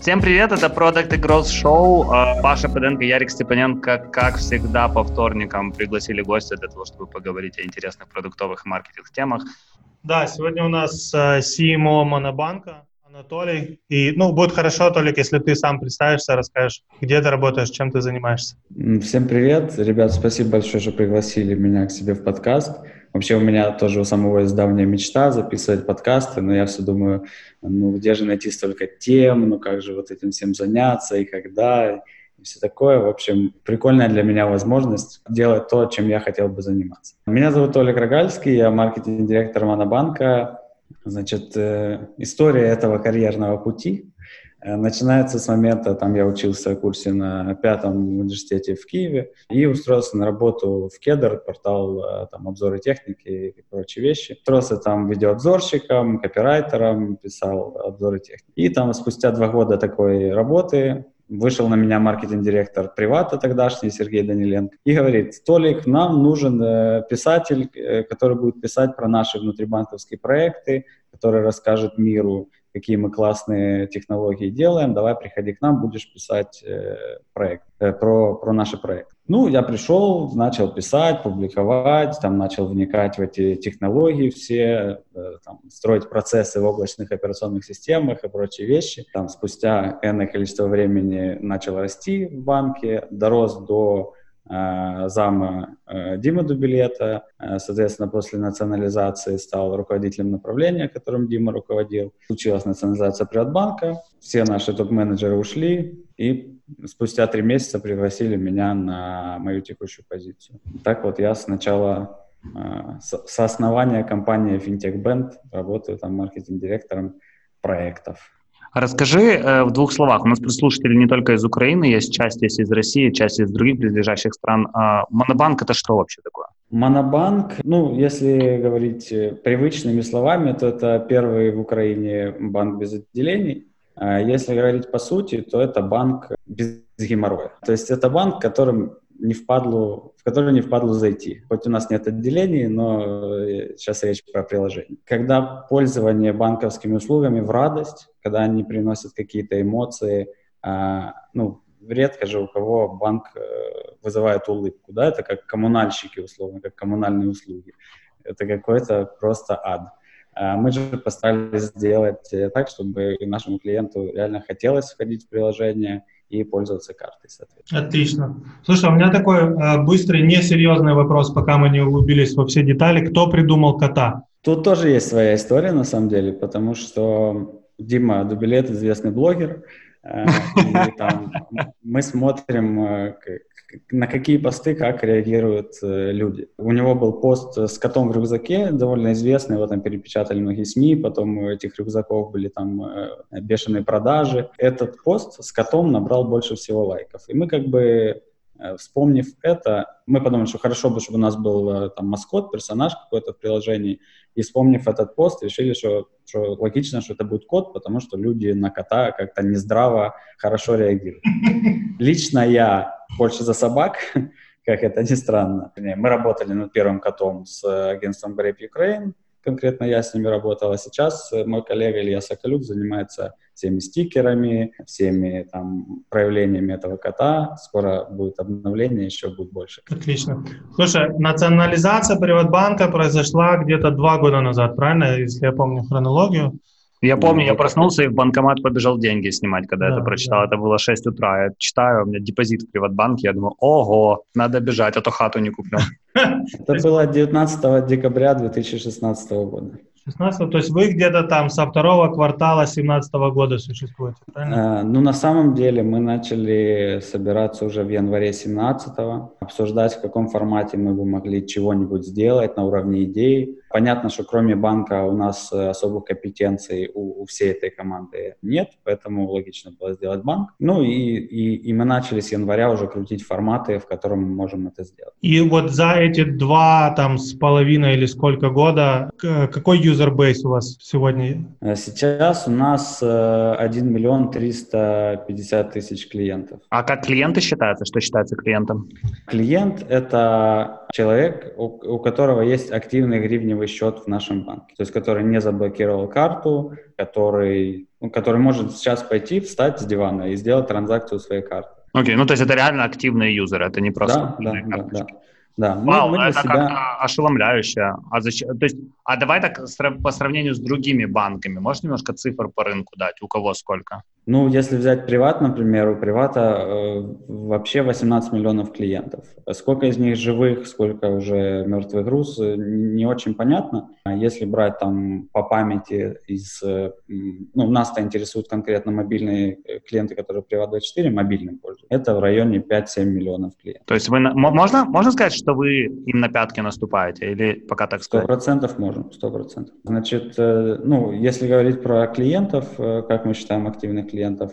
Всем привет, это Product и Growth Show. А, Паша Пыденко, Ярик Степаненко, как всегда, по вторникам пригласили гостя для того, чтобы поговорить о интересных продуктовых и маркетинг темах. Да, сегодня у нас э, CMO Монобанка Анатолий. И, ну, будет хорошо, Толик, если ты сам представишься, расскажешь, где ты работаешь, чем ты занимаешься. Всем привет. Ребят, спасибо большое, что пригласили меня к себе в подкаст. Вообще у меня тоже у самого есть давняя мечта записывать подкасты, но я все думаю, ну где же найти столько тем, ну как же вот этим всем заняться и когда, и все такое. В общем, прикольная для меня возможность делать то, чем я хотел бы заниматься. Меня зовут Олег Рогальский, я маркетинг-директор Монобанка. Значит, э, история этого карьерного пути начинается с момента, там я учился в курсе на пятом университете в Киеве и устроился на работу в Кедр, портал э, там обзоры техники и прочие вещи. Устроился там видеообзорщиком, копирайтером, писал обзоры техники. И там спустя два года такой работы вышел на меня маркетинг-директор Привата тогдашний Сергей Даниленко и говорит, Толик, нам нужен э, писатель, э, который будет писать про наши внутрибанковские проекты, который расскажет миру, какие мы классные технологии делаем, давай приходи к нам, будешь писать э, проект, э, про, про наши проекты. Ну, я пришел, начал писать, публиковать, там начал вникать в эти технологии все, э, там, строить процессы в облачных операционных системах и прочие вещи. Там спустя энное количество времени начал расти в банке, дорос до зама э, Дима Дубилета. Э, соответственно, после национализации стал руководителем направления, которым Дима руководил. Случилась национализация Приватбанка, все наши топ-менеджеры ушли, и спустя три месяца пригласили меня на мою текущую позицию. Так вот, я сначала со основания компании FinTech Band работаю там маркетинг-директором проектов. Расскажи э, в двух словах. У нас слушатели не только из Украины, есть часть есть из России, часть из других близлежащих стран. А Монобанк это что вообще такое? Монобанк, ну, если говорить э, привычными словами, то это первый в Украине банк без отделений. А если говорить по сути, то это банк без геморроя. То есть это банк, которым не впадлу, в который не впадлу зайти. Хоть у нас нет отделений, но э, сейчас речь про приложение. Когда пользование банковскими услугами в радость, когда они приносят какие-то эмоции, а, ну, редко же у кого банк э, вызывает улыбку, да, это как коммунальщики, условно, как коммунальные услуги. Это какой-то просто ад. А мы же постарались сделать э, так, чтобы нашему клиенту реально хотелось входить в приложение, и пользоваться картой, соответственно. Отлично. Слушай, у меня такой э, быстрый, несерьезный вопрос, пока мы не углубились во все детали. Кто придумал кота? Тут тоже есть своя история, на самом деле, потому что Дима Дубилет, известный блогер, э, и там мы смотрим, э, на какие посты как реагируют э, люди. У него был пост с котом в рюкзаке, довольно известный, его там перепечатали многие СМИ, потом у этих рюкзаков были там э, бешеные продажи. Этот пост с котом набрал больше всего лайков. И мы как бы Э, вспомнив это, мы подумали, что хорошо бы, чтобы у нас был э, там маскот, персонаж какой-то в приложении, и вспомнив этот пост, решили, что, что логично, что это будет кот, потому что люди на кота как-то нездраво хорошо реагируют. Лично я больше за собак, как это ни странно. Мы работали над первым котом с агентством Grape Ukraine, конкретно я с ними работал, а сейчас э, мой коллега Илья Соколюк занимается всеми стикерами, всеми там проявлениями этого кота. Скоро будет обновление, еще будет больше. Отлично. Слушай, национализация Приватбанка произошла где-то два года назад, правильно, если я помню хронологию? Я помню, я проснулся и в банкомат побежал деньги снимать, когда да, это прочитал. Да. Это было 6 утра. Я читаю, у меня депозит в Приватбанке. Я думаю, ого, надо бежать, а то хату не куплю. Это было 19 декабря 2016 года. 16 то есть вы где-то там со второго квартала 17 года существуете, правильно? А, ну, на самом деле мы начали собираться уже в январе 17 обсуждать, в каком формате мы бы могли чего-нибудь сделать на уровне идей. Понятно, что кроме банка у нас э, особых компетенций у, у всей этой команды нет, поэтому логично было сделать банк. Ну и, и, и мы начали с января уже крутить форматы, в котором мы можем это сделать. И вот за эти два там с половиной или сколько года, какой юзербейс у вас сегодня? Э, сейчас у нас 1 э, миллион 350 тысяч клиентов. А как клиенты считаются? Что считается клиентом? Клиент клиент — это человек, у, у которого есть активный гривневый счет в нашем банке, то есть который не заблокировал карту, который, ну, который может сейчас пойти, встать с дивана и сделать транзакцию своей карты. Окей, okay, ну то есть это реально активные юзеры, это не просто... Да, да, да, да. Да, Вау, мы, мы это себя... как-то ошеломляюще. А, зачем, то есть, а давай так по сравнению с другими банками, можешь немножко цифр по рынку дать? У кого сколько? Ну, если взять приват, например, у привата э, вообще 18 миллионов клиентов. Сколько из них живых, сколько уже мертвых груз, э, не очень понятно. А если брать там по памяти из... Э, ну, нас-то интересуют конкретно мобильные э, клиенты, которые Приват24 мобильным пользуются. Это в районе 5-7 миллионов клиентов. То есть вы... Можно, можно сказать, что вы им на пятки наступаете? Или пока так сказать? Сто процентов сто процентов. Значит, ну, если говорить про клиентов, как мы считаем активных клиентов,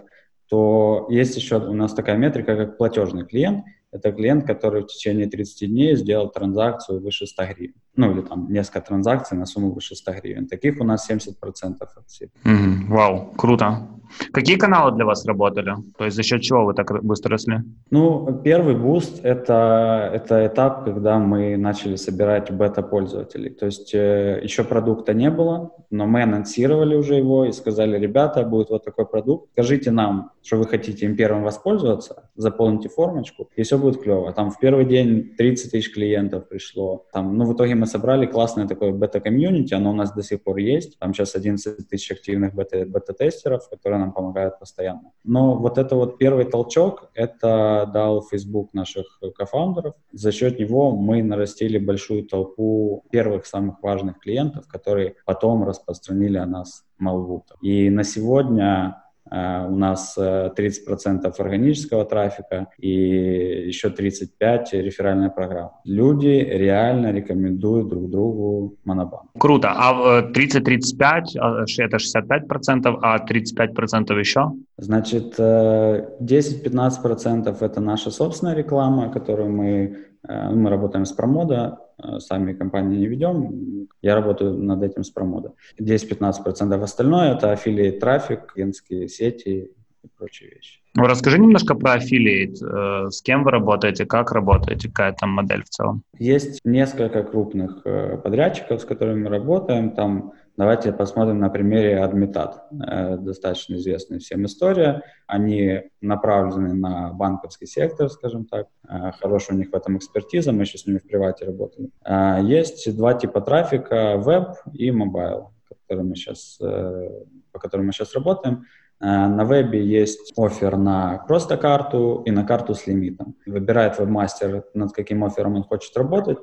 то есть еще у нас такая метрика, как платежный клиент. Это клиент, который в течение 30 дней сделал транзакцию выше 100 гривен ну или там несколько транзакций на сумму выше 100 гривен. Таких у нас 70% акций. Mm-hmm. Вау, круто. Какие каналы для вас работали? То есть за счет чего вы так быстро росли? Ну, первый буст это, это этап, когда мы начали собирать бета-пользователей. То есть э, еще продукта не было, но мы анонсировали уже его и сказали, ребята, будет вот такой продукт, скажите нам, что вы хотите им первым воспользоваться, заполните формочку, и все будет клево. Там в первый день 30 тысяч клиентов пришло. Там, ну, в итоге мы собрали классное такое бета-комьюнити, оно у нас до сих пор есть. Там сейчас 11 тысяч активных бета- бета-тестеров, которые нам помогают постоянно. Но вот это вот первый толчок, это дал Facebook наших кофаундеров. За счет него мы нарастили большую толпу первых самых важных клиентов, которые потом распространили о нас молву. И на сегодня у нас 30% э, органического трафика и еще 35% реферальная программа. Люди реально рекомендуют друг другу Монобанк. Круто. А 30-35, э, это 65%, а 35% еще? Значит, 10-15% это наша собственная реклама, которую мы, мы работаем с Promodo, Э, сами кампании не ведем. Я работаю над этим с Promodo. 10-15% остальное — это affiliate трафик, клиентские сети и прочие вещи. Ну, расскажи немножко про affiliate. Э, с кем вы работаете, как работаете, какая там модель в целом? Есть несколько крупных э, подрядчиков, с которыми мы работаем. Там Давайте посмотрим на примере Admitad. Э, достаточно известная всем история. Они направлены на банковский сектор, скажем так. Э, хорошая у них в этом экспертиза, мы еще с ними в привате работали. Э, есть два типа трафика, веб и mobile, мы сейчас, по которым мы сейчас работаем. На вебе есть офер на просто карту и на карту с лимитом. Выбирает вебмастер, над каким оффером он хочет работать,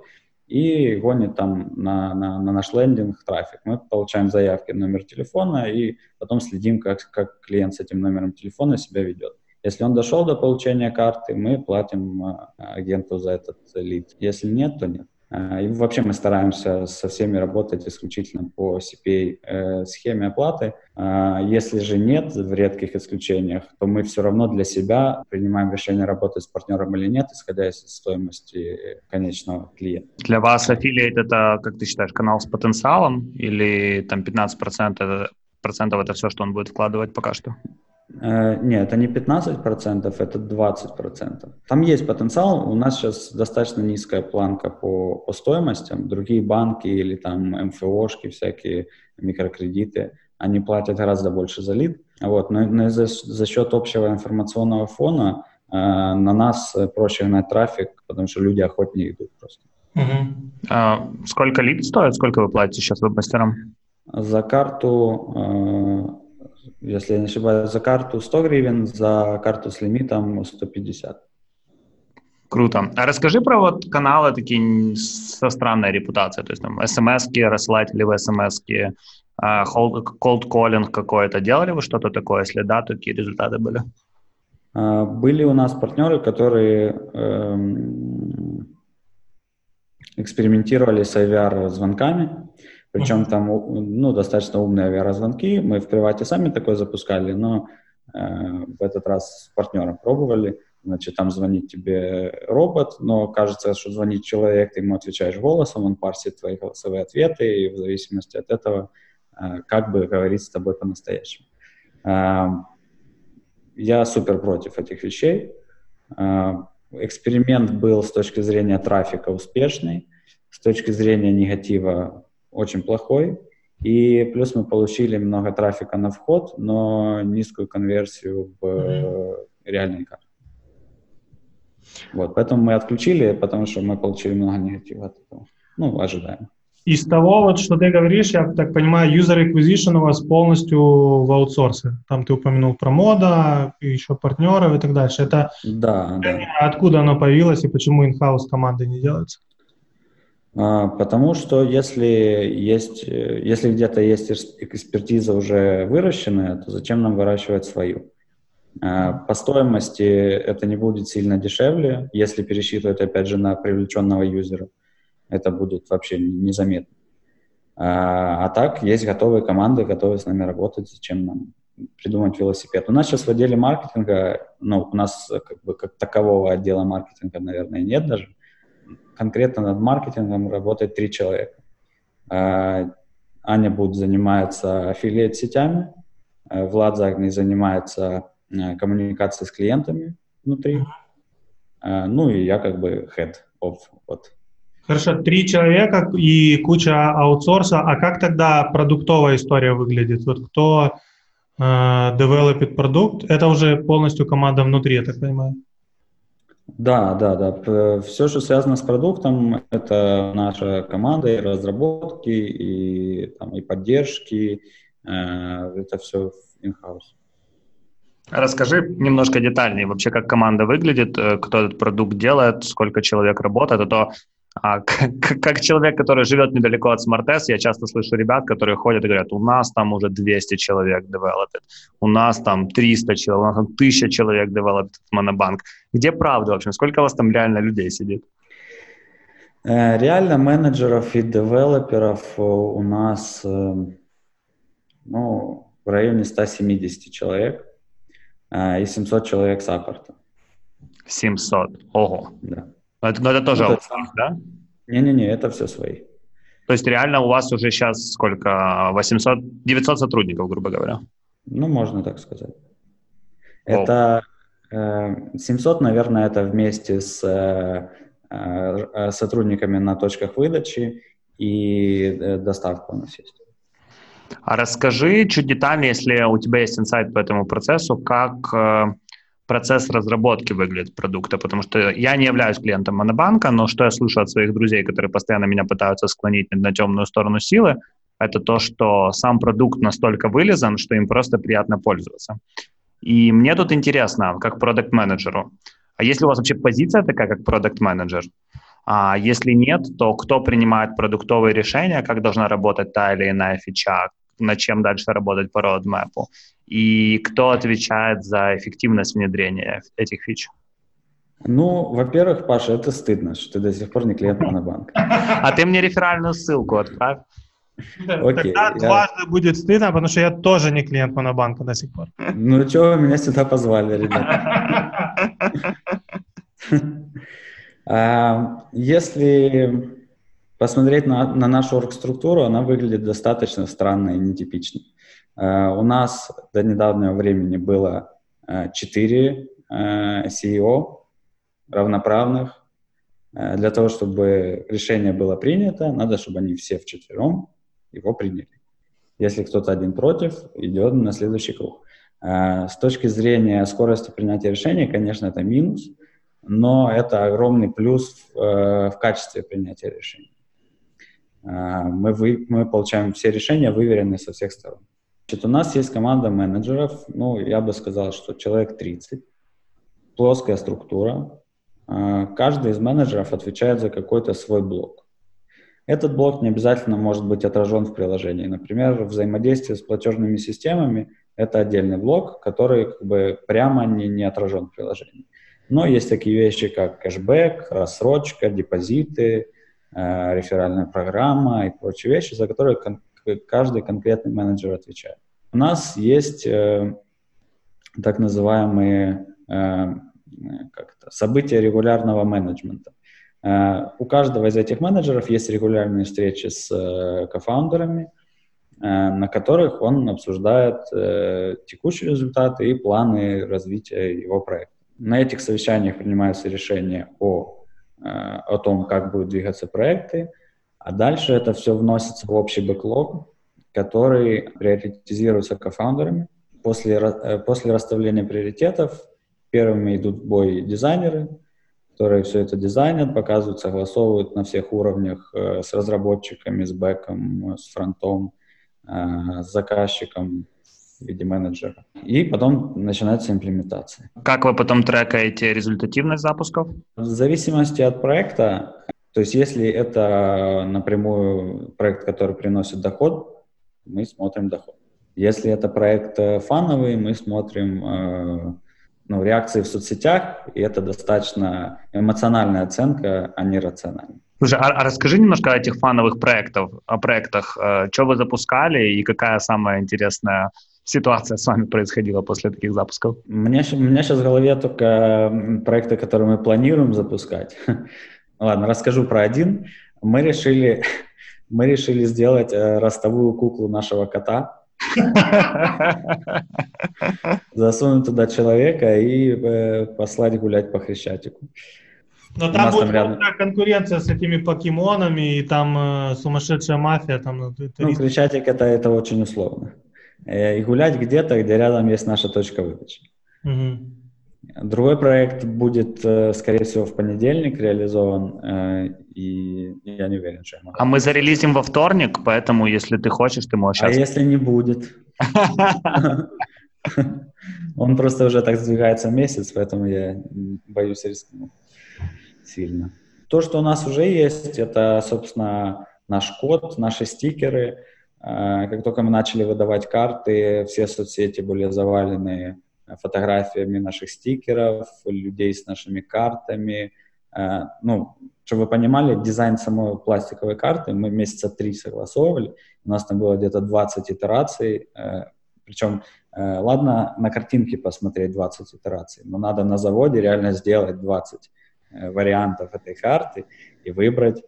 и гонит там на, на, на наш лендинг трафик. Мы получаем заявки, номер телефона, и потом следим, как, как клиент с этим номером телефона себя ведет. Если он дошел до получения карты, мы платим а, агенту за этот лид. Если нет, то нет. А, и вообще мы стараемся со всеми работать исключительно по CPA-схеме э, оплаты. А, если же нет, в редких исключениях, то мы все равно для себя принимаем решение работать с партнером или нет, исходя из стоимости конечного клиента. Для вас аффилиат это, как ты считаешь, канал с потенциалом или там 15% процентов это все, что он будет вкладывать пока что? Э, нет, это не 15%, это 20%. Там есть потенциал, у нас сейчас достаточно низкая планка по, по стоимостям. Другие банки или там МФОшки, всякие микрокредиты, они платят гораздо больше за лид. Вот, но, но за, за счет общего информационного фона э, на нас проще гнать трафик, потому что люди охотнее идут просто. Угу. А, сколько лид стоит? Сколько вы платите сейчас веб-мастерам? За карту э, если я не ошибаюсь, за карту 100 гривен, за карту с лимитом 150. Круто. А расскажи про вот каналы такие со странной репутацией, то есть там смс-ки, рассылатели в смс-ки, cold calling какой-то. Делали вы что-то такое? Если да, то какие результаты были? А, были у нас партнеры, которые эм, экспериментировали с IVR-звонками. Причем там ну, достаточно умные авиаразвонки. Мы в привате сами такое запускали, но э, в этот раз с партнером пробовали. Значит, там звонит тебе робот, но кажется, что звонит человек, ты ему отвечаешь голосом, он парсит твои голосовые ответы, и в зависимости от этого э, как бы говорить с тобой по-настоящему. Э, я супер против этих вещей. Э, эксперимент был с точки зрения трафика успешный, с точки зрения негатива очень плохой. И плюс мы получили много трафика на вход, но низкую конверсию в mm-hmm. реальные карты. Вот, поэтому мы отключили, потому что мы получили много негатива от этого. Ну, ожидаем. Из того, вот, что ты говоришь, я так понимаю, user acquisition у вас полностью в аутсорсе. Там ты упомянул про мода, еще партнеров и так дальше. Это да, да. откуда оно появилось и почему in-house команды не делаются? А, потому что если есть, если где-то есть экспертиза уже выращенная, то зачем нам выращивать свою? А, по стоимости это не будет сильно дешевле, если пересчитывать, опять же, на привлеченного юзера это будет вообще незаметно. А, а так, есть готовые команды, готовые с нами работать, зачем нам придумать велосипед. У нас сейчас в отделе маркетинга, ну, у нас как бы как такового отдела маркетинга, наверное, нет даже. Конкретно над маркетингом работает три человека. А, Аня будет заниматься аффилиат-сетями, а, Влад Загный занимается а, коммуникацией с клиентами внутри, ну и я как бы head of вот, Хорошо, три человека и куча аутсорса. А как тогда продуктовая история выглядит? Вот кто девелопит продукт, это уже полностью команда внутри, я так понимаю. Да, да, да. Все, что связано с продуктом, это наша команда и разработки, и, там, и поддержки. Э, это все in-house. Расскажи немножко детальнее вообще, как команда выглядит, э, кто этот продукт делает, сколько человек работает, а то а, как, как человек, который живет недалеко от SmartS, я часто слышу ребят, которые ходят и говорят, у нас там уже 200 человек developed, у нас там 300 человек, у нас там 1000 человек developed в Монобанк. Где правда, в общем? Сколько у вас там реально людей сидит? Э, реально менеджеров и девелоперов э, у нас э, ну, в районе 170 человек и 700 человек саппорта. 700, ого. Да. Но это, но это тоже это, аутсорс, да? Не-не-не, это все свои. То есть реально у вас уже сейчас сколько? 800, 900 сотрудников, грубо говоря? Ну, можно так сказать. О. Это э, 700, наверное, это вместе с э, э, сотрудниками на точках выдачи и э, доставка у нас есть. А расскажи чуть детальнее, если у тебя есть инсайт по этому процессу, как процесс разработки выглядит продукта, потому что я не являюсь клиентом Монобанка, но что я слышу от своих друзей, которые постоянно меня пытаются склонить на темную сторону силы, это то, что сам продукт настолько вылезан, что им просто приятно пользоваться. И мне тут интересно, как продукт-менеджеру, а если у вас вообще позиция такая, как продукт-менеджер? А если нет, то кто принимает продуктовые решения, как должна работать та или иная фича, над чем дальше работать по роудмэпу? И кто отвечает за эффективность внедрения этих фич? Ну, во-первых, Паша, это стыдно, что ты до сих пор не клиент Монобанка. А ты мне реферальную ссылку отправь. Окей, Тогда я... дважды будет стыдно, потому что я тоже не клиент Монобанка до сих пор. Ну, что вы меня сюда позвали, ребята? А, если посмотреть на, на нашу оргструктуру, она выглядит достаточно странно и нетипичной. Э, у нас до недавнего времени было 4 э, CEO равноправных. Э, для того, чтобы решение было принято, надо, чтобы они все вчетвером его приняли. Если кто-то один против, идет на следующий круг. С точки зрения скорости принятия решений, конечно, это минус, но это огромный плюс в, в качестве принятия решений. Мы, вы, мы получаем все решения, выверенные со всех сторон. Значит, у нас есть команда менеджеров, ну, я бы сказал, что человек 30, плоская структура. А, каждый из менеджеров отвечает за какой-то свой блок. Этот блок не обязательно может быть отражен в приложении. Например, взаимодействие с платежными системами – это отдельный блок, который как бы прямо не, не отражен в приложении. Но есть такие вещи, как кэшбэк, рассрочка, депозиты, э, реферальная программа и прочие вещи, за которые каждый конкретный менеджер отвечает. У нас есть э, так называемые э, как это, события регулярного менеджмента. Э, у каждого из этих менеджеров есть регулярные встречи с э, кофаундерами, э, на которых он обсуждает э, текущие результаты и планы развития его проекта. На этих совещаниях принимаются решения о, э, о том, как будут двигаться проекты, а дальше это все вносится в общий бэклог, который приоритизируется кофаундерами. После, э, после расставления приоритетов первыми идут в бой дизайнеры, которые все это дизайнят, показывают, согласовывают на всех уровнях э, с разработчиками, с бэком, с фронтом, э, с заказчиком в виде менеджера. И потом начинается имплементация. Как вы потом трекаете результативность запусков? В зависимости от проекта, то есть если это напрямую проект, который приносит доход, мы смотрим доход. Если это проект э, фановый, мы смотрим э, ну, реакции в соцсетях, и это достаточно эмоциональная оценка, а не рациональная. Слушай, а, а расскажи немножко о этих фановых проектах, о проектах. Э, что вы запускали и какая самая интересная ситуация с вами происходила после таких запусков? У меня, у меня сейчас в голове только проекты, которые мы планируем запускать. Ладно, расскажу про один. Мы решили, мы решили сделать э, ростовую куклу нашего кота. Засунуть туда человека и э, послать гулять по Хрещатику. Но там будет там рядом... конкуренция с этими покемонами, и там э, сумасшедшая мафия. Там, ну, ну Хрещатик это, это очень условно. Э, и гулять где-то, где рядом есть наша точка выдачи. Угу. Другой проект будет, э, скорее всего, в понедельник реализован, э, и я не уверен, что я могу. А мы зарелизим во вторник, поэтому, если ты хочешь, ты можешь... А если не будет? Он просто уже так сдвигается месяц, поэтому я боюсь рискнуть сильно. То, что у нас уже есть, это, собственно, наш код, наши стикеры. Э, как только мы начали выдавать карты, все соцсети были завалены фотографиями наших стикеров, людей с нашими картами. Э, ну, чтобы вы понимали, дизайн самой пластиковой карты мы месяца три согласовывали. У нас там было где-то 20 итераций. Э, Причем, э, ладно, на картинке посмотреть 20 итераций, но надо на заводе реально сделать 20 вариантов этой карты и выбрать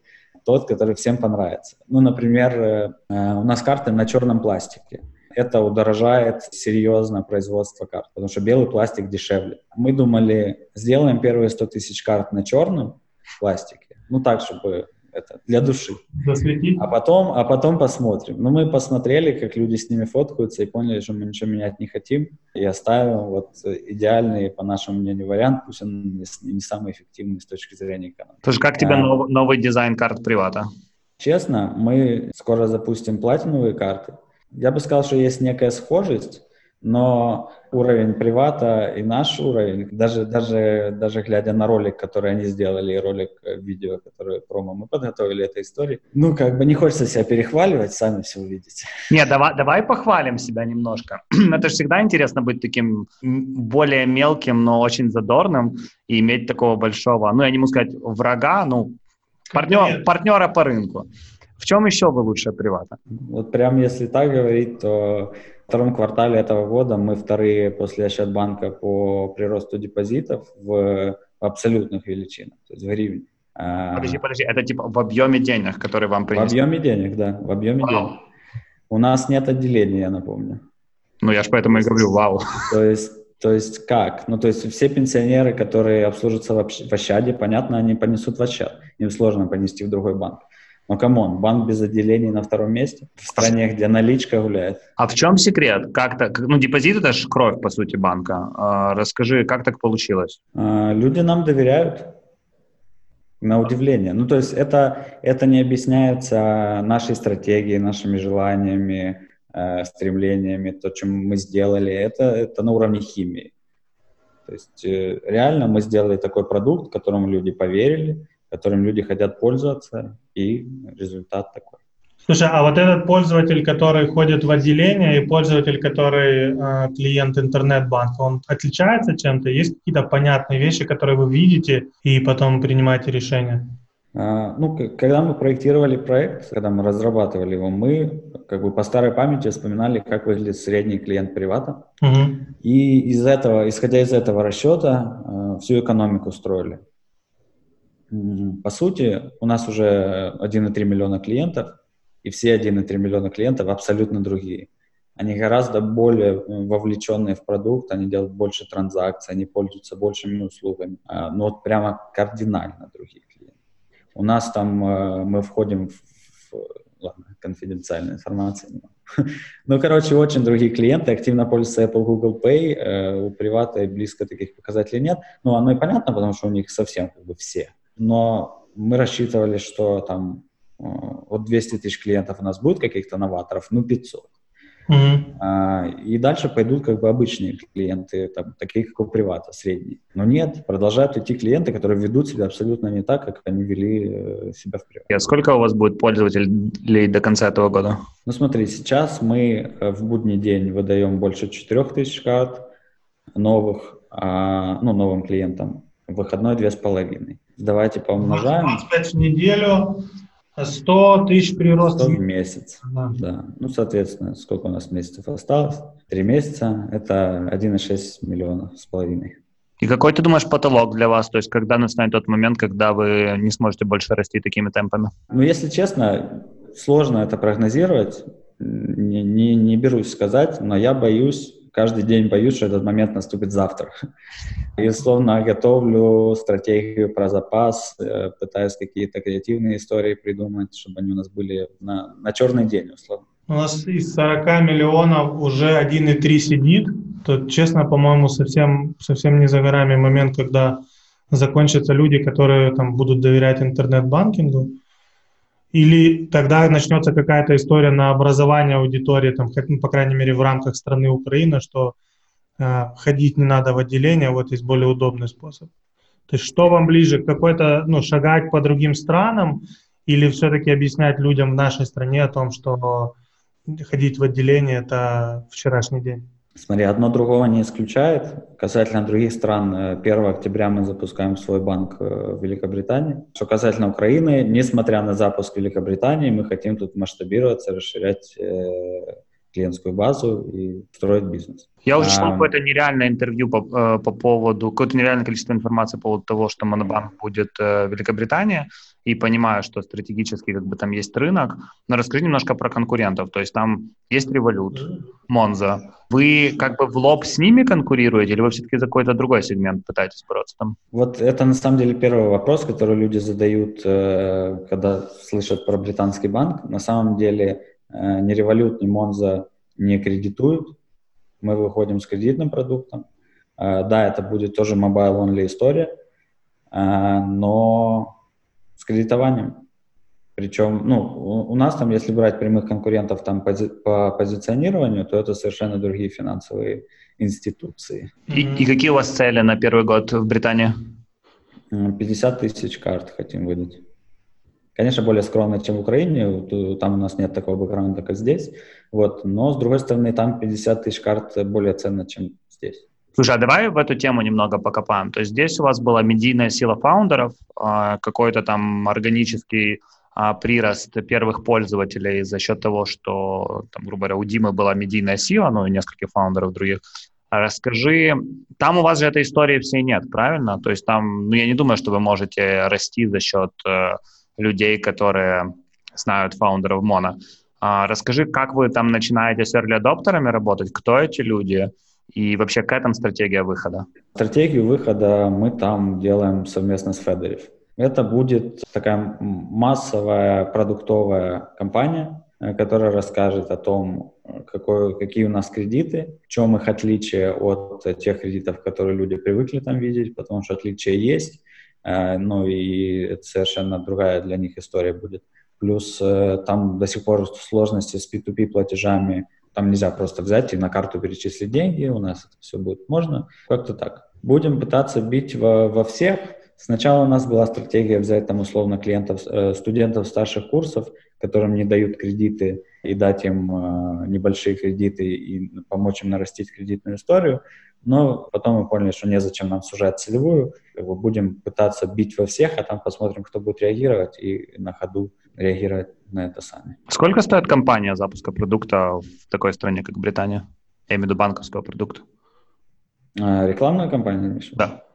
тот, который всем понравится. Ну, например, у нас карты на черном пластике это удорожает серьезно производство карт, потому что белый пластик дешевле. Мы думали, сделаем первые 100 тысяч карт на черном пластике, ну так, чтобы это для души. Засветить. А потом, а потом посмотрим. Ну, мы посмотрели, как люди с ними фоткаются и поняли, что мы ничего менять не хотим. И оставим вот идеальный, по нашему мнению, вариант, пусть он не, не самый эффективный с точки зрения экономики. Слушай, как тебе а, новый, новый дизайн карт привата? Честно, мы скоро запустим платиновые карты. Я бы сказал, что есть некая схожесть, но уровень привата и наш уровень, даже, даже, даже глядя на ролик, который они сделали, и ролик э, видео, который промо мы подготовили этой истории, ну, как бы не хочется себя перехваливать, сами все увидите. Нет, давай, давай похвалим себя немножко. Это же всегда интересно быть таким более мелким, но очень задорным и иметь такого большого, ну, я не могу сказать врага, ну, партнер, партнера по рынку. В чем еще вы лучше привата? Вот прям если так говорить, то в втором квартале этого года мы вторые после Ощадбанка по приросту депозитов в абсолютных величинах, то есть в гривне. А, подожди, подожди, это типа в объеме денег, которые вам принесли? В объеме денег, да, в объеме вау. денег. У нас нет отделения, я напомню. Ну, я же поэтому и говорю, вау. То есть, то есть как? Ну, то есть все пенсионеры, которые обслуживаются в Ощаде, понятно, они понесут в Ощад. Им сложно понести в другой банк. Ну, come on, банк без отделений на втором месте в стране, где наличка гуляет. А в чем секрет? Как так? Ну, депозит — это же кровь, по сути, банка. А, расскажи, как так получилось? А, люди нам доверяют, на удивление. Ну, то есть это, это не объясняется нашей стратегией, нашими желаниями, э, стремлениями, то, чем мы сделали. Это, это на уровне химии. То есть э, реально мы сделали такой продукт, которому люди поверили, которым люди хотят пользоваться, и результат такой. Слушай, а вот этот пользователь, который ходит в отделение, и пользователь, который э, клиент интернет-банка, он отличается чем-то? Есть какие-то понятные вещи, которые вы видите, и потом принимаете решение? А, ну, когда мы проектировали проект, когда мы разрабатывали его, мы как бы по старой памяти вспоминали, как выглядит средний клиент привата. Угу. И из этого, исходя из этого расчета, э, всю экономику строили. По сути, у нас уже 1,3 миллиона клиентов, и все 1,3 миллиона клиентов абсолютно другие. они гораздо более вовлеченные в продукт, они делают больше транзакций, они пользуются большими услугами. Ну вот прямо кардинально другие клиенты. У нас там мы входим в, ладно, конфиденциальная информация. ну, короче, очень другие клиенты активно пользуются Apple, Google Pay, у привата близко таких показателей нет. Ну, оно и понятно, потому что у них совсем как бы все. Но мы рассчитывали, что там вот 200 тысяч клиентов у нас будет каких-то новаторов, ну 500. Mm-hmm. А, и дальше пойдут как бы обычные клиенты, там, такие как у привата, средние. Но нет, продолжают идти клиенты, которые ведут себя абсолютно не так, как они вели э, себя в привате. А сколько у вас будет пользователей до конца этого года? Ну смотри, сейчас мы э, в будний день выдаем больше 4000 карт новых, а, ну, новым клиентам. Выходной две с половиной. Давайте поумножаем. 25 в неделю, 100 тысяч прирост. 100 в месяц, да. да. Ну, соответственно, сколько у нас месяцев осталось? Три месяца – это 1,6 миллиона с половиной. И какой ты думаешь потолок для вас? То есть когда настанет тот момент, когда вы не сможете больше расти такими темпами? Ну, если честно, сложно это прогнозировать. Не, не, не берусь сказать, но я боюсь, каждый день боюсь, что этот момент наступит завтра. И условно готовлю стратегию про запас, э, пытаюсь какие-то креативные истории придумать, чтобы они у нас были на, на черный день, условно. У нас из 40 миллионов уже 1,3 сидит. То, честно, по-моему, совсем, совсем не за горами момент, когда закончатся люди, которые там будут доверять интернет-банкингу. Или тогда начнется какая-то история на образование аудитории, там, ну, по крайней мере, в рамках страны Украины, что э, ходить не надо в отделение, вот есть более удобный способ. То есть что вам ближе, какой-то, ну, шагать по другим странам или все-таки объяснять людям в нашей стране о том, что ходить в отделение – это вчерашний день? Смотри, одно другого не исключает. Касательно других стран, 1 э, октября мы запускаем свой банк э, в Великобритании. Что касательно Украины, несмотря на запуск Великобритании, мы хотим тут масштабироваться, расширять э, клиентскую базу и строить бизнес. Я уже читал а, какое-то нереальное интервью по, по поводу, какое-то нереальное количество информации по поводу того, что Монобанк будет в Великобритании, и понимаю, что стратегически как бы там есть рынок, но расскажи немножко про конкурентов. То есть там есть Revolut, Monza. Вы как бы в лоб с ними конкурируете или вы все-таки за какой-то другой сегмент пытаетесь бороться там? Вот это на самом деле первый вопрос, который люди задают, э, когда слышат про британский банк. На самом деле э, ни Revolut, ни Monza не кредитуют. Мы выходим с кредитным продуктом. Э, да, это будет тоже mobile-only история, но кредитованием. Причем, ну, у, нас там, если брать прямых конкурентов там пози, по позиционированию, то это совершенно другие финансовые институции. И, и какие у вас цели на первый год в Британии? 50 тысяч карт хотим выдать. Конечно, более скромно, чем в Украине, там у нас нет такого бэкграунда, как здесь, вот, но, с другой стороны, там 50 тысяч карт более ценно, чем здесь. Слушай, а давай в эту тему немного покопаем. То есть здесь у вас была медийная сила фаундеров, а, какой-то там органический а, прирост первых пользователей за счет того, что, там, грубо говоря, у Димы была медийная сила, ну и нескольких фаундеров других. А расскажи, там у вас же этой истории всей нет, правильно? То есть там, ну я не думаю, что вы можете расти за счет э, людей, которые знают фаундеров Мона. А, расскажи, как вы там начинаете с early адоптерами работать, кто эти люди, и вообще какая там стратегия выхода? Стратегию выхода мы там делаем совместно с Федерив. Это будет такая массовая продуктовая компания, э, которая расскажет о том, какой, какие у нас кредиты, в чем их отличие от тех кредитов, которые люди привыкли там видеть, потому что отличия есть, э, ну и это совершенно другая для них история будет. Плюс э, там до сих пор сложности с P2P платежами там нельзя просто взять и на карту перечислить деньги, у нас это все будет можно. Как-то так. Будем пытаться бить во, во всех. Сначала у нас была стратегия взять там условно клиентов, э, студентов старших курсов, которым не дают кредиты, и дать им э, небольшие кредиты и помочь им нарастить кредитную историю. Но потом мы поняли, что незачем нам сужать целевую. Будем пытаться бить во всех, а там посмотрим, кто будет реагировать и на ходу реагировать на это сами. Сколько стоит компания запуска продукта в такой стране, как Британия? Я имею в виду банковского продукта. А, рекламная компания? Да.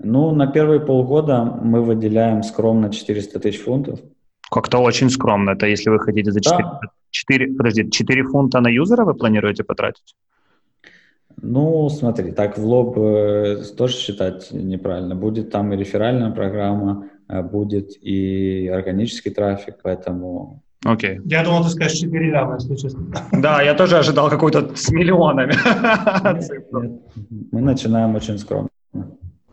Ну, на первые полгода мы выделяем скромно 400 тысяч фунтов. Как-то очень скромно. Это если вы хотите за 400 4, подожди, 4 фунта на юзера вы планируете потратить? Ну, смотри, так в лоб э, тоже считать неправильно. Будет там и реферальная программа, э, будет и органический трафик, поэтому... Окей. Okay. Я думал, ты скажешь 4 ляма, если честно. Да, я тоже ожидал какой-то с миллионами. Мы начинаем очень скромно.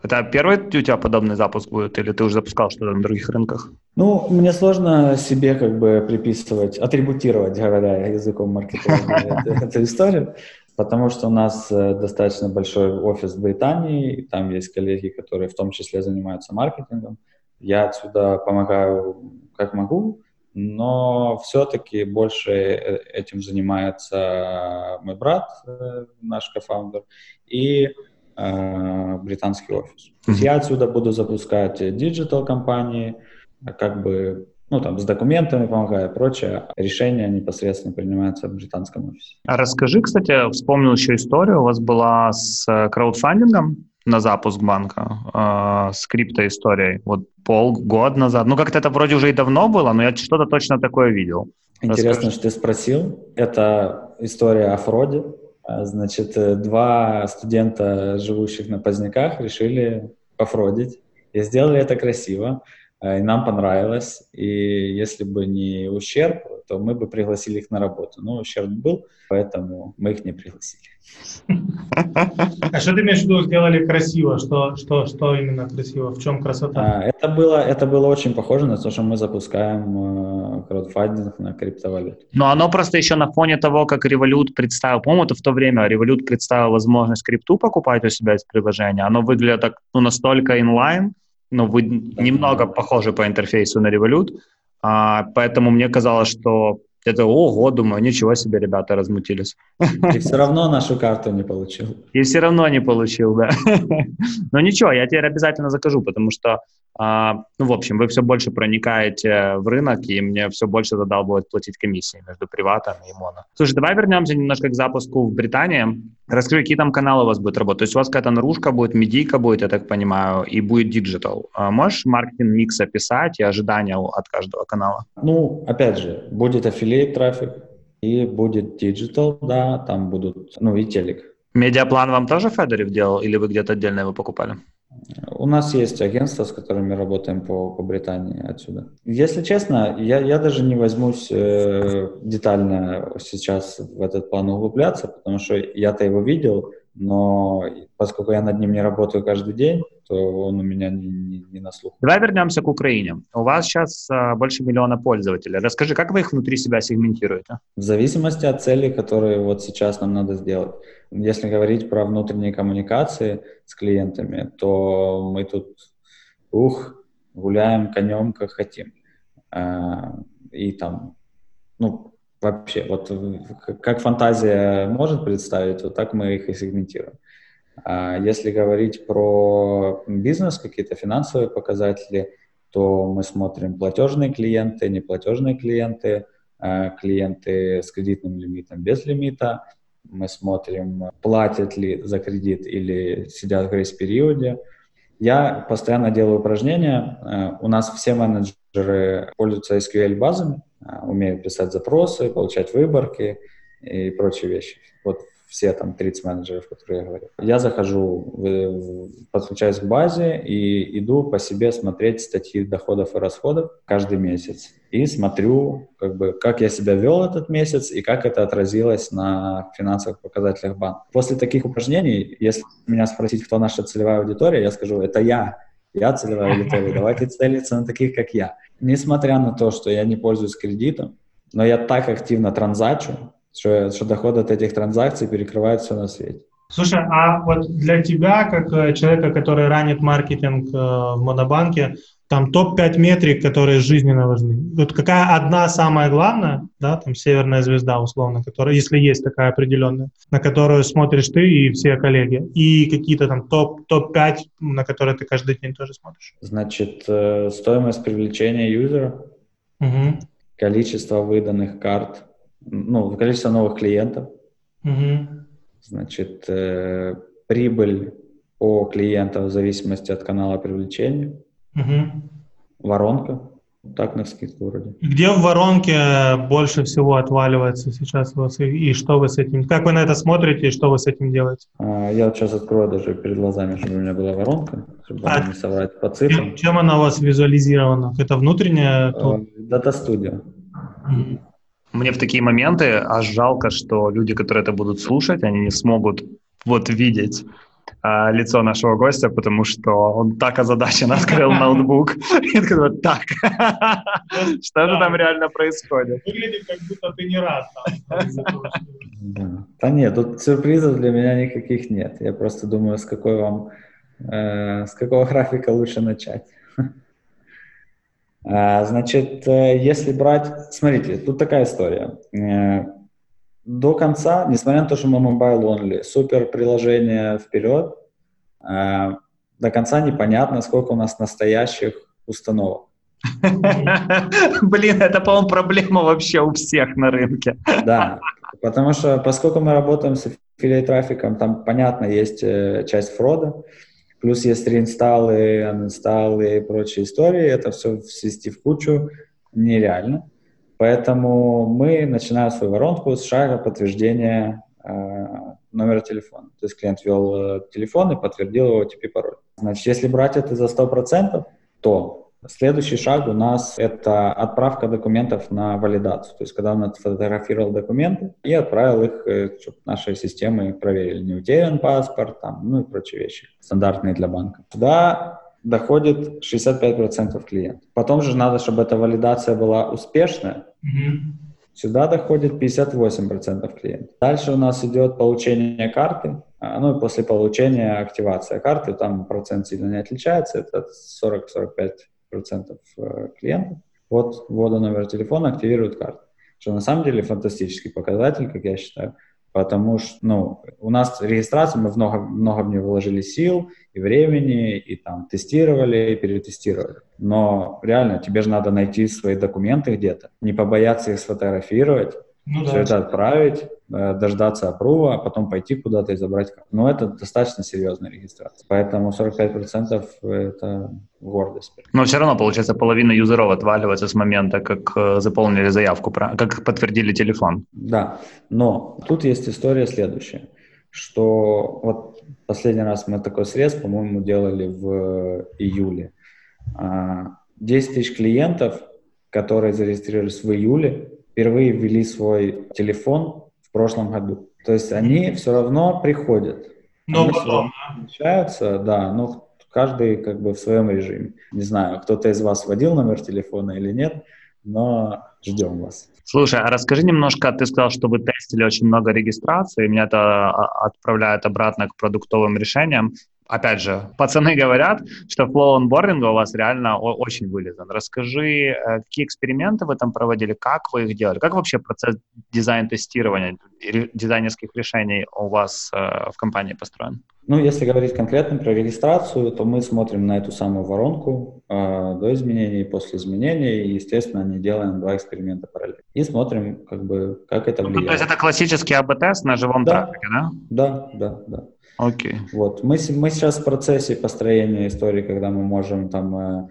Это первый у тебя подобный запуск будет, или ты уже запускал что-то на других рынках? Ну, мне сложно себе как бы приписывать, атрибутировать, говоря языком маркетинга, эту историю, потому что у нас э, достаточно большой офис в Британии, там есть коллеги, которые в том числе занимаются маркетингом. Я отсюда помогаю как могу, но все-таки больше э, этим занимается мой брат, э, наш кофаундер, и э, британский офис. Mm-hmm. Я отсюда буду запускать digital кампании, как бы ну, там, с документами помогаю и прочее. Решения непосредственно принимаются в британском офисе. А расскажи, кстати, вспомнил еще историю, у вас была с краудфандингом на запуск банка, э, с криптоисторией, вот полгода назад. Ну, как-то это вроде уже и давно было, но я что-то точно такое видел. Интересно, Расскажи. что ты спросил. Это история о фроде. А, значит, э, два студента, живущих на Поздняках, решили пофродить и сделали это красиво. Э, и нам понравилось. И если бы не ущерб, то мы бы пригласили их на работу. Но ущерб был, поэтому мы их не пригласили. А что ты имеешь в виду, сделали красиво? Что, что, что именно красиво? В чем красота? А, это, было, это было очень похоже на то, что мы запускаем э, краудфандинг на криптовалюту. Но оно просто еще на фоне того, как Revolut представил, по-моему, это в то время Revolut представил возможность крипту покупать у себя из приложения. Оно выглядит так, ну, настолько инлайн, ну, вы немного похожи по интерфейсу на Revolut, а, поэтому мне казалось, что это, ого, думаю, ничего себе, ребята размутились. И все равно нашу карту не получил. И все равно не получил, да. Но ничего, я теперь обязательно закажу, потому что а, ну, в общем, вы все больше проникаете в рынок, и мне все больше задалбывает платить комиссии между приватом и моно. Слушай, давай вернемся немножко к запуску в Британии. Расскажи, какие там каналы у вас будут работать? То есть у вас какая-то наружка будет, медийка будет, я так понимаю, и будет digital. А можешь marketing mix описать и ожидания от каждого канала? Ну, опять же, будет affiliate трафик и будет digital, да, там будут, ну и телек. Медиаплан вам тоже Fedoriv делал или вы где-то отдельно его покупали? У нас есть агентство, с которыми работаем по, по Британии отсюда. Если честно, я, я даже не возьмусь э, детально сейчас в этот план углубляться, потому что я-то его видел, но поскольку я над ним не работаю каждый день, он у меня не, не, не на слух. Давай вернемся к Украине. У вас сейчас а, больше миллиона пользователей. Расскажи, как вы их внутри себя сегментируете? В зависимости от целей, которые вот сейчас нам надо сделать. Если говорить про внутренние коммуникации с клиентами, то мы тут, ух, гуляем конем, как хотим. А, и там, ну, вообще, вот как фантазия может представить, вот так мы их и сегментируем. А если говорить про бизнес, какие-то финансовые показатели, то мы смотрим платежные клиенты, неплатежные клиенты, а клиенты с кредитным лимитом, без лимита. Мы смотрим, платят ли за кредит или сидят в грейс-периоде. Я постоянно делаю упражнения. А, у нас все менеджеры пользуются SQL-базами, умеют писать запросы, получать выборки и прочие вещи. Вот все там 30 менеджеров, которые я говорю. Я захожу, подключаюсь к базе и иду по себе смотреть статьи доходов и расходов каждый месяц. И смотрю, как бы, как я себя вел этот месяц и как это отразилось на финансовых показателях банка. После таких упражнений, если меня спросить, кто наша целевая аудитория, я скажу, это я. Я целевая аудитория. Давайте целиться на таких, как я. Несмотря на то, что я не пользуюсь кредитом, но я так активно транзачу, что, что доход от этих транзакций перекрывает все на свете. Слушай, а вот для тебя, как э, человека, который ранит маркетинг э, в Монобанке, там топ-5 метрик, которые жизненно важны. Вот какая одна самая главная, да, там северная звезда условно, которая, если есть такая определенная, на которую смотришь ты и все коллеги, и какие-то там топ, топ-5, на которые ты каждый день тоже смотришь. Значит, э, стоимость привлечения юзера, угу. количество выданных карт, ну, количество новых клиентов. Угу. Значит, э, прибыль по клиентам в зависимости от канала привлечения. Угу. Воронка. Так на скидку вроде. Где в воронке больше всего отваливается сейчас у вас? И, и что вы с этим... Как вы на это смотрите и что вы с этим делаете? А, я вот сейчас открою даже перед глазами, чтобы у меня была воронка, чтобы А не соврать по цифрам. Чем, чем она у вас визуализирована? Это внутренняя... Э, Дата студия. Мгм. Мне в такие моменты аж жалко, что люди, которые это будут слушать, они не смогут вот видеть а, лицо нашего гостя, потому что он так озадаченно открыл ноутбук и такой, вот так, что же там реально происходит? Выглядит, как будто ты не рад там. Да. Да нет, тут сюрпризов для меня никаких нет. Я просто думаю, с какой вам, э, с какого графика лучше начать. А, Значит, э, если брать, смотрите, тут такая история. Э, До конца, несмотря на то, что мы mobile only, супер приложение вперед, э, до конца непонятно, сколько у нас настоящих установок. Блин, это, по-моему, проблема вообще у всех на рынке. Да, потому что поскольку мы работаем с affiliate трафиком, там, понятно, есть часть фрода, плюс есть реинсталлы, анинсталлы и прочие истории, это все свести в кучу нереально. Поэтому мы начинаем свою воронку с шага подтверждения э, номера телефона. То есть клиент ввел э, телефон и подтвердил его OTP-пароль. Значит, если брать это за 100%, то Следующий шаг у нас это отправка документов на валидацию. То есть, когда он отфотографировал документы и отправил их, э, чтобы наши системы проверили, не утерян паспорт, там, ну и прочие вещи, стандартные для банка. Туда доходит 65% клиентов. Потом же надо, чтобы эта валидация была успешная. Мгм. Сюда доходит 58% клиентов. Дальше у нас идет получение карты, а, ну и после получения активация карты, там процент сильно не отличается, это 40-45% э, клиентов. Вот ввода номера телефона активирует карту. Что на самом деле фантастический показатель, как я считаю, потому что ну, у нас регистрация, мы много, много в нее вложили сил и времени, и там тестировали, и перетестировали. Но реально, тебе же надо найти свои документы где-то, не побояться их сфотографировать, Ну все да. это отправить, э, дождаться опрува, а потом пойти куда-то и забрать. Но это достаточно серьезная регистрация. Поэтому 45% это гордость. Но все равно, получается, половина юзеров отваливается с момента, как э, заполнили заявку, как подтвердили телефон. Да, но тут есть история следующая, что вот последний раз мы такой срез, по-моему, делали в июле. А, 10 тысяч клиентов, которые зарегистрировались в июле, впервые ввели свой телефон в прошлом году. То есть они все равно приходят. Но потом, Общаются, да, но каждый как бы в своем режиме. Не знаю, кто-то из вас вводил номер телефона или нет, но ждем вас. Слушай, а расскажи немножко, ты сказал, что вы тестили очень много регистраций, меня это а, отправляет обратно к продуктовым решениям. Опять же, пацаны говорят, что flow онбординга у вас реально очень вылезан. Расскажи, э, какие эксперименты вы там проводили, как вы их делали, как вообще процесс дизайн-тестирования, дизайнерских решений у вас э, в компании построен? Ну, если говорить конкретно про регистрацию, то мы смотрим на эту самую воронку э, до изменений и после изменений, и, естественно, не делаем два эксперимента параллельно. И смотрим, как бы, как это Ну, то есть влияет. это классический АБ-тест на живом Да. трафике, да? Да, да, да. Окей. Вот. Мы, мы сейчас в процессе построения истории, когда мы можем там э,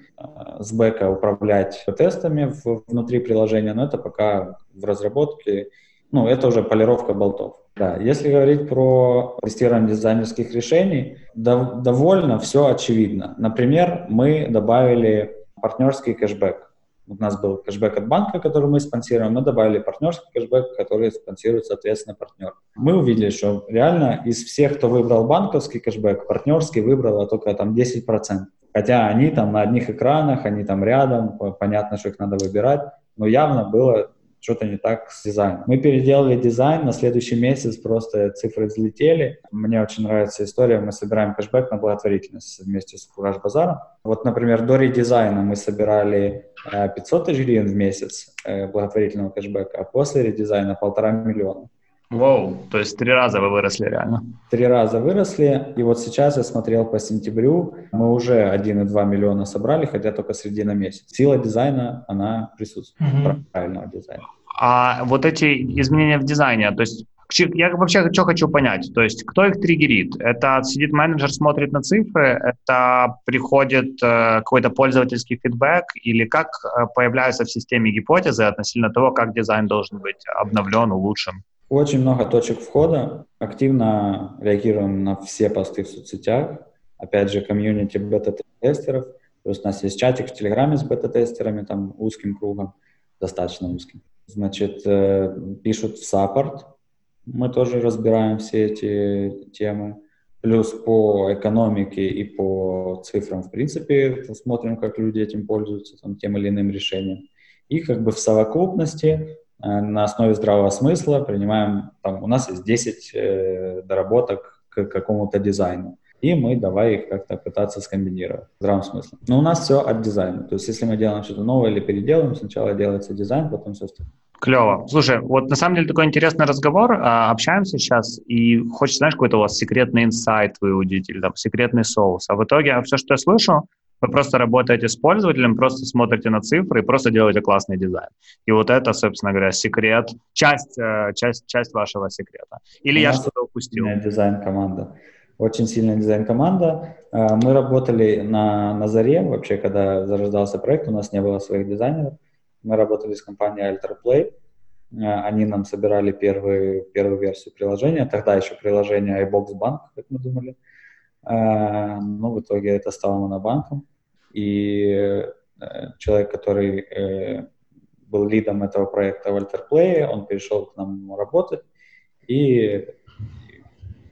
с бэка управлять тестами в- внутри приложения, но это пока в разработке. Ну, это уже полировка болтов. Да, если говорить про тестирование дизайнерских решений, дов- довольно все очевидно. Например, мы добавили партнерский кэшбэк. У нас был кэшбэк от банка, который мы спонсируем, мы добавили партнерский кэшбэк, который спонсирует, соответственно, партнер. Мы увидели, что реально из всех, кто выбрал банковский кэшбэк, партнерский выбрало только там 10%. Хотя они там на одних экранах, они там рядом, по- понятно, что их надо выбирать, но явно было что-то не так с дизайном. Мы переделали дизайн, на следующий месяц просто цифры взлетели. Мне очень нравится история, мы собираем кэшбэк на благотворительность вместе с Кураж Базаром. Вот, например, до редизайна мы собирали э, 500 тысяч гривен в месяц э, благотворительного кэшбэка, а после редизайна полтора миллиона. Воу, то есть три раза вы выросли реально. Три раза выросли, и вот сейчас я смотрел по сентябрю, мы уже 1,2 миллиона собрали, хотя только середина месяца. Сила дизайна, она присутствует, Мгм. правильного дизайна. А вот эти изменения в дизайне, то есть Я вообще что хочу понять, то есть кто их триггерит? Это сидит менеджер, смотрит на цифры, это приходит э, какой-то пользовательский фидбэк или как э, появляются в системе гипотезы относительно того, как дизайн должен быть обновлен, улучшен? Очень много точек входа. Активно реагируем на все посты в соцсетях. Опять же, комьюнити бета-тестеров. Есть у нас есть чатик в Телеграме с бета-тестерами, там узким кругом, достаточно узким. Значит, э, пишут в саппорт, мы тоже разбираем все эти темы. Плюс по экономике и по цифрам, в принципе, смотрим, как люди этим пользуются, там, тем или иным решением. И как бы в совокупности э, на основе здравого смысла принимаем, там, у нас есть 10 э, доработок к какому-то дизайну. И мы давай их как-то пытаться скомбинировать здравым смыслом. Но у нас все от дизайна. То есть если мы делаем что-то новое или переделаем, сначала делается дизайн, потом все остальное. Клево. Слушай, вот на самом деле такой интересный разговор. А, общаемся сейчас, и хочется, знаешь, какой-то у вас секретный инсайт выудить, или там секретный соус. А в итоге все, что я слышу, вы просто работаете с пользователем, просто смотрите на цифры и просто делаете классный дизайн. И вот это, собственно говоря, секрет, часть, э, часть, часть вашего секрета. Или я что-то упустил? Дизайн-команда. Очень сильная дизайн-команда. Э, мы работали на, на заре, вообще, когда зарождался проект, у нас не было своих дизайнеров. Мы работали с компанией AlterPlay. Э, они нам собирали первую, первую версию приложения. Тогда еще приложение iBox Bank, как мы думали. Э, но в итоге это стало монобанком. И э, человек, который был лидом этого проекта в AlterPlay, он перешел к нам работать. И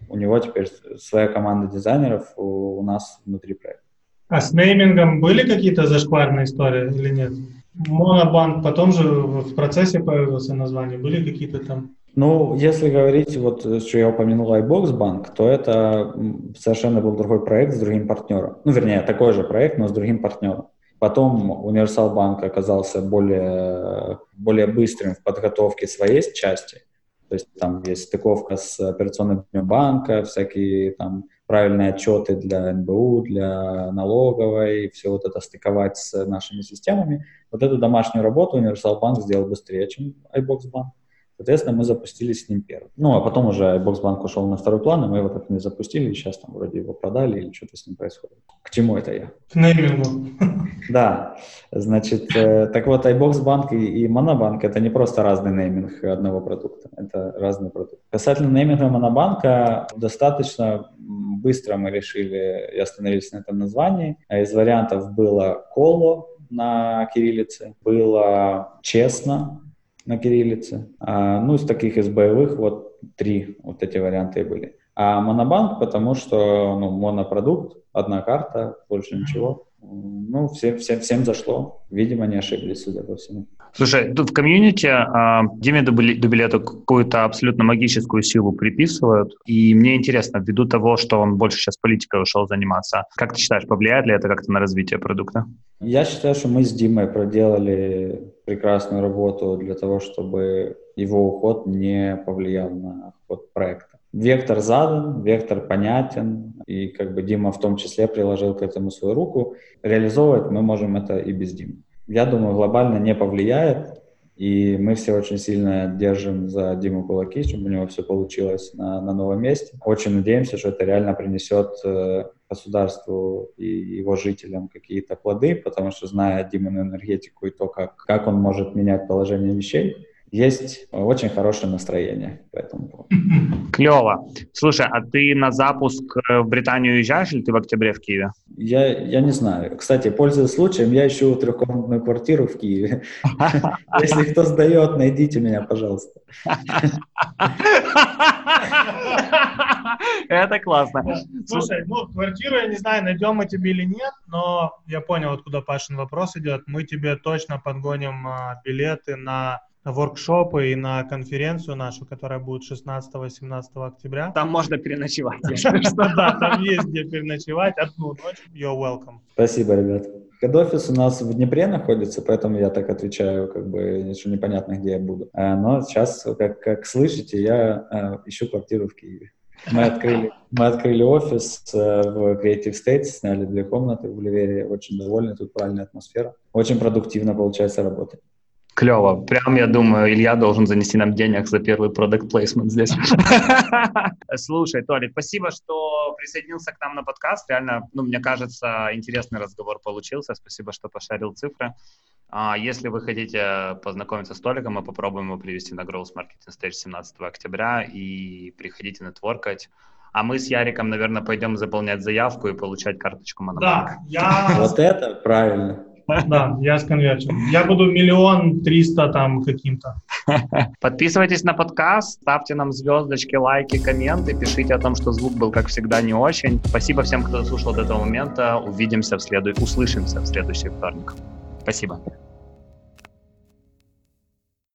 у него теперь своя команда дизайнеров у, у нас внутри проекта. А с неймингом были какие-то зашкварные истории или нет? Монобанк, потом же в процессе появился название, были какие-то там? Ну, если говорить, вот, что я упомянул iBox Bank, то это совершенно был другой проект с другим партнером. Ну, вернее, такой же проект, но с другим партнером. Потом Универсал Банк оказался более, более быстрым в подготовке своей части. То есть там есть стыковка с операционным банка, всякие там правильные отчеты для НБУ, для налоговой, все вот это стыковать с нашими системами. Вот эту домашнюю работу Универсал Банк сделал быстрее, чем iBox Банк. Соответственно, мы запустили с ним первым. Ну, а потом уже iBox Банк ушел на второй план, и мы его так не запустили, и сейчас там вроде его продали или что-то с ним происходит. К чему это я? К неймингу. Да, значит, э, так вот, iBox Банк и, и Monobank — это не просто разный нейминг одного продукта, это разный продукт. Касательно нейминга Monobank, достаточно быстро мы решили и остановились на этом названии. Из вариантов было Коло, на кириллице, было честно на кириллице. А, ну, из таких из боевых вот три вот эти варианты были. А монобанк, потому что ну, монопродукт, одна карта, больше ничего. Ну, всем, всем, всем зашло. Видимо, не ошиблись, судя по всему. Слушай, тут в комьюнити э, Диме Дубилету какую-то абсолютно магическую силу приписывают. И мне интересно, ввиду того, что он больше сейчас политикой ушел заниматься, как ты считаешь, повлияет ли это как-то на развитие продукта? Я считаю, что мы с Димой проделали прекрасную работу для того, чтобы его уход не повлиял на ход проекта. Вектор задан, вектор понятен, и как бы Дима в том числе приложил к этому свою руку. Реализовывать мы можем это и без Димы я думаю, глобально не повлияет. И мы все очень сильно держим за Диму кулаки, чтобы у него все получилось на, на новом месте. Очень надеемся, что это реально принесет э, государству и его жителям какие-то плоды, потому что, зная Димину энергетику и то, как, как он может менять положение вещей, есть очень хорошее настроение по этому поводу. Клево. Слушай, а ты на запуск э, в Британию уезжаешь или ты в октябре в Киеве? Я, я не знаю. Кстати, пользуясь случаем, я ищу трехкомнатную квартиру в Киеве. Если кто сдает, найдите меня, пожалуйста. Это классно. Слушай, ну, квартиру, я не знаю, найдем мы тебе или нет, но я понял, откуда Пашин вопрос идет. Мы тебе точно подгоним а, билеты на воркшопы и на конференцию нашу, которая будет 16-17 октября. Там можно переночевать. Да, там есть где переночевать. Одну ночь. You're welcome. Спасибо, ребят. Хед-офис у нас в Днепре находится, поэтому я так отвечаю, как бы еще непонятно, где я буду. А, но сейчас, как, как слышите, я а, ищу квартиру в Киеве. Мы открыли, мы открыли офис э, в Creative State, сняли две комнаты в Ливере, очень довольны, тут правильная атмосфера. Очень продуктивно получается работать. Клево. Прям, я думаю, Илья должен занести нам денег за первый продукт плейсмент здесь. Слушай, Толик, спасибо, что присоединился к нам на подкаст. Реально, ну, мне кажется, интересный разговор получился. Спасибо, что пошарил цифры. А если вы хотите познакомиться с Толиком, мы попробуем его привести на Growth Marketing Stage 17 октября и приходите нетворкать. А мы с Яриком, наверное, пойдем заполнять заявку и получать карточку Мономарк. Да, я... Вот это правильно. Да, я с конвертом. Я буду миллион триста там каким-то. Подписывайтесь на подкаст, ставьте нам звездочки, лайки, комменты, пишите о том, что звук был, как всегда, не очень. Спасибо всем, кто слушал до этого момента. Увидимся в следующий, услышимся в следующий вторник. Спасибо.